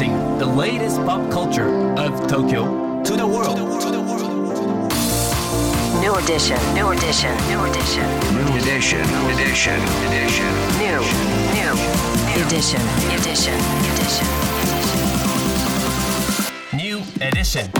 Introducing the latest pop culture of Tokyo to the world. New edition, new edition, new edition, New edition, edition, edition. new, new, edition, edition, edition. New edition.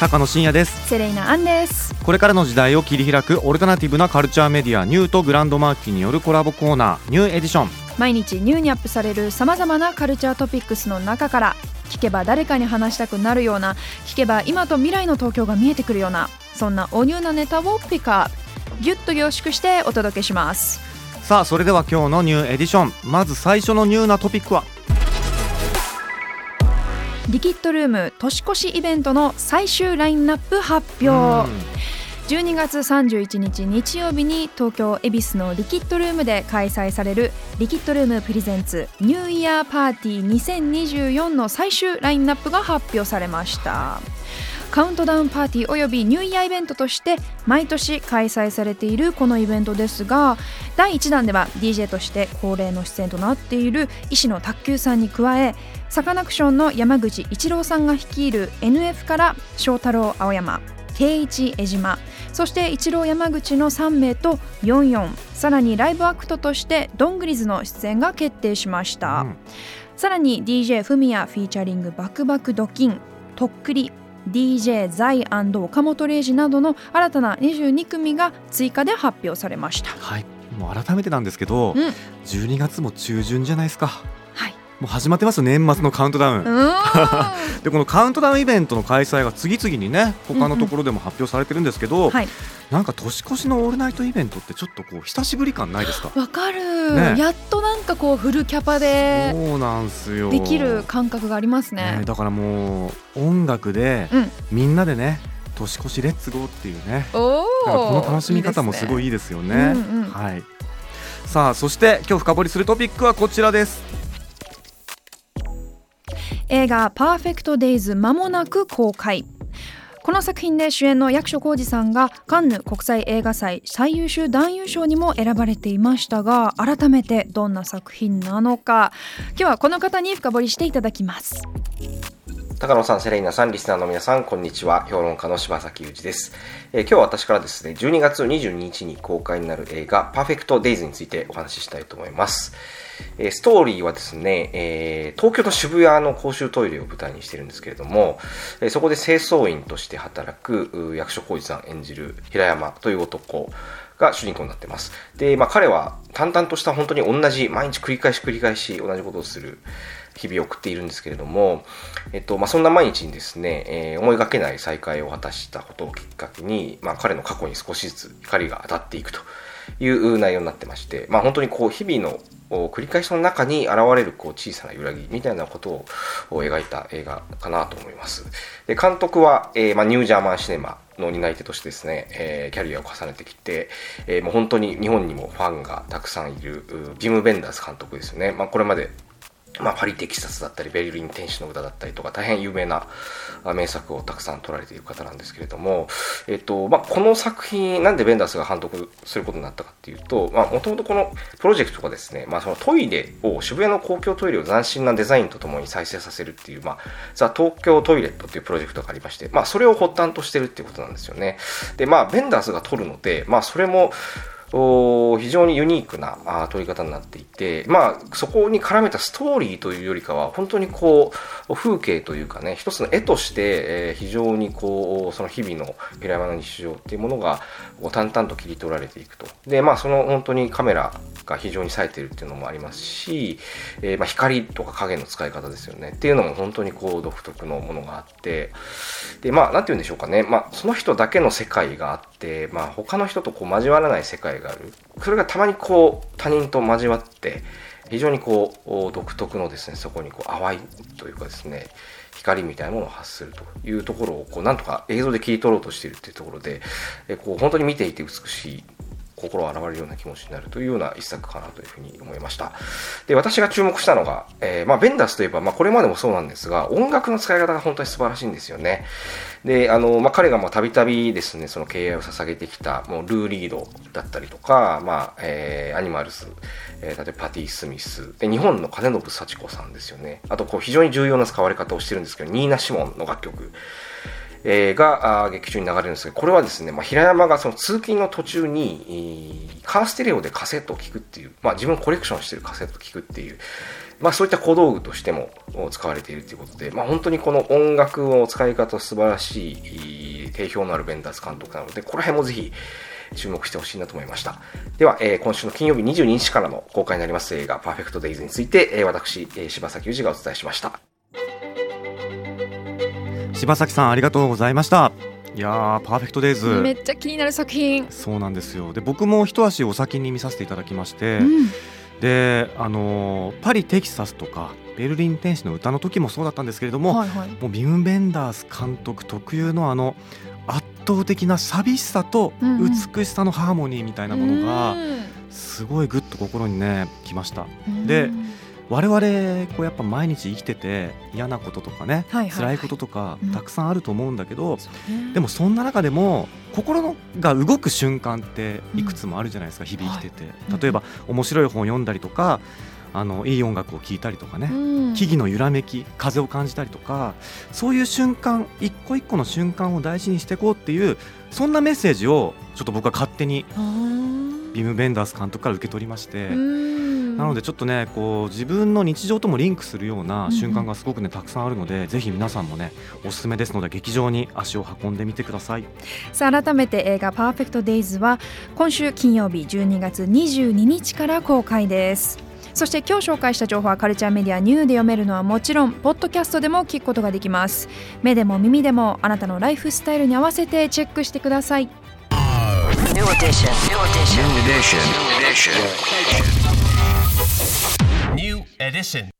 高野真也ですセレイナアンですこれからの時代を切り開くオルタナティブなカルチャーメディアニューとグランドマーキーによるコラボコーナーニューエディション毎日ニューにアップされるさまざまなカルチャートピックスの中から聞けば誰かに話したくなるような聞けば今と未来の東京が見えてくるようなそんなおニューなネタをピックアップギュッと凝縮してお届けします。さあそれでは今日のニューエディション。まず最初のニューなトピックは？リキッドルーム年越しイベントの最終ラインナップ発表12月31日日曜日に東京恵比寿のリキッドルームで開催されるリキッドルームプレゼンツニューイヤーパーティー2024の最終ラインナップが発表されました。カウントダウンパーティーおよびニューイヤーイベントとして毎年開催されているこのイベントですが第1弾では DJ として恒例の出演となっている医師の卓球さんに加えサカナクションの山口一郎さんが率いる NF から翔太郎青山圭一江島。そして一郎山口の3名と44さらにライブアクトとしてドングリズの出演が決定しました、うん。さらに DJ フミヤフィーチャリングバクバクドキン。とっくり。DJ ザイ岡本零士などの新たな22組が追加で発表されました。はい。もう改めてなんですけど、うん。12月も中旬じゃないですか。はいもう始まってますよ年末のカウントダウン、でこのカウントダウンイベントの開催が次々にね他のところでも発表されてるんですけど、はい。なんか年越しのオールナイトイベントってちょっとこう久しぶり感ないですか？わかる、ね。やっとなんかこうフルキャパでそうなんすよ。できる感覚がありますね。ねだからもう音楽でうん。みんなでね年越しレッツゴーっていうね。このお楽しみ方もすごいいいいですよね。うんうん。はい。さあそして今日深掘りするトピックはこちらです映画「パーフェクト・デイズ」まもなく公開。この作品で主演の役所広司さんがカンヌ国際映画祭最優秀男優賞にも選ばれていましたが改めてどんな作品なのか。今日はこの方に深掘りしていただきます。高野さん、セレイナさん、リスナーの皆さん、こんにちは。評論家の柴崎裕二です、えー今日は私からですね、12月22日に公開になる映画、パーフェクトデイズについてお話ししたいと思います。えーストーリーはですね、えー東京の渋谷の公衆トイレを舞台にしてるんですけれども、えそこで清掃員として働く役所広司さん演じる平山という男が主人公になってます。で、まあ彼は淡々とした本当に同じ、毎日繰り返し繰り返し同じことをする日々送っているんですけれども、えっとまあ、そんな毎日にですね、えー思いがけない再会を果たしたことをきっかけに、まあ、彼の過去に少しずつ光が当たっていくという内容になってまして、まあ、本当にこう日々の繰り返しの中に現れるこう小さな揺らぎみたいなことを描いた映画かなと思います。で監督は、えーまあ、ニュージャーマンシネマの担い手としてですね、えーキャリアを重ねてきて、えーもう本当に日本にもファンがたくさんいるうジム・ベンダース監督ですよね。まあ、これまでまあ、パリ・テキサスだったり、ベルリン天使の歌だったりとか、大変有名な名作をたくさん撮られている方なんですけれども、えっと、まあ、この作品、なんでベンダースが監督することになったかっていうと、まあ、もともとこのプロジェクトがですね、まあ、そのトイレを、渋谷の公共トイレを斬新なデザインとともに再生させるっていう、まあ、ザ・東京トイレットっていうプロジェクトがありまして、まあ、それを発端としてるっていうことなんですよね。で、まあ、ベンダースが撮るので、まあ、それも、非常にユニークなあ撮り方になっていて、まあ、そこに絡めたストーリーというよりかは、本当にこう、風景というかね、一つの絵として、え非常にこう、その日々の平山の日常っていうものが、淡々と切り取られていくと。で、まあ、その本当にカメラが非常に冴えてるっていうのもありますし、えーまあ、光とか影の使い方ですよね。っていうのも本当にこう、独特のものがあって、で、まあ、なんて言うんでしょうかね。まあ、その人だけの世界があって、まあ、他の人とこう交わらない世界がある。それがたまにこう、他人と交わって、非常にこう、独特のですね、そこにこう、淡いというかですね、光みたいなものを発するというところを、こう、なんとか映像で切り取ろうとしているっていうところで、こう、本当に見ていて美しい心洗われるような気持ちになるというような一作かなというふうに思いました。で、私が注目したのが、えーまあ、ベンダースといえば、まあ、これまでもそうなんですが、音楽の使い方が本当に素晴らしいんですよね。で、あの、まあ、彼がたびたびですね、その敬愛を捧げてきた、もうルー・リードだったりとか、まあ、えーアニマルズ、えー例えばパティ・スミス、で、日本の金信幸子さんですよね。あと、こう、非常に重要な使われ方をしてるんですけど、ニーナ・シモンの楽曲。えーがあ劇中に流れるんですけど、これはですね、まあ、平山がその通勤の途中に、カーステレオでカセットを聴くっていう、まあ、自分コレクションしてるカセットを聴くっていう、まあ、そういった小道具としても使われているということで、まあ、本当にこの音楽の使い方素晴らしい、定評のあるベンダース監督なので、この辺もぜひ注目してほしいなと思いました。では、えー今週の金曜日22日からの公開になります映画、パーフェクトデイズについて、えー私、え柴崎裕二がお伝えしました。柴崎さんありがとうございました。いやーパーフェクトデイズ。めっちゃ気になる作品。そうなんですよ。で僕も一足お先に見させていただきまして、うん。であのーパリ・テキサスとかベルリン天使の歌の時もそうだったんですけれども、はいはい。もうビム・ベンダース監督特有のあの圧倒的な寂しさと美しさのハーモニーみたいなものがすごいグッと心にねきました。うん。で我々こうやっぱ毎日生きてて嫌なこととかね、はいはいはい。辛いこととかうん。たくさんあると思うんだけど、そうね。でもそんな中でも心のが動く瞬間っていくつもあるじゃないですか、日々生きてて、はい。例えば面白い本を読んだりとかあのいい音楽を聴いたりとかね、うん。木々の揺らめき風を感じたりとかそういう瞬間一個一個の瞬間を大事にしていこうっていうそんなメッセージをちょっと僕は勝手にビム・ベンダース監督から受け取りまして、うんなのでちょっとねこう自分の日常ともリンクするような瞬間がすごくねたくさんあるので、ぜひ皆さんもねおすすめですので劇場に足を運んでみてください。さあ改めて映画「パーフェクト・デイズ」は今週金曜日12月22日から公開ですそして今日紹介した情報はカルチャーメディアニューで読めるのはもちろんポッドキャストでも聞くことができます目でも耳でもあなたのライフスタイルに合わせてチェックしてください New edition. New edition. New edition. New edition.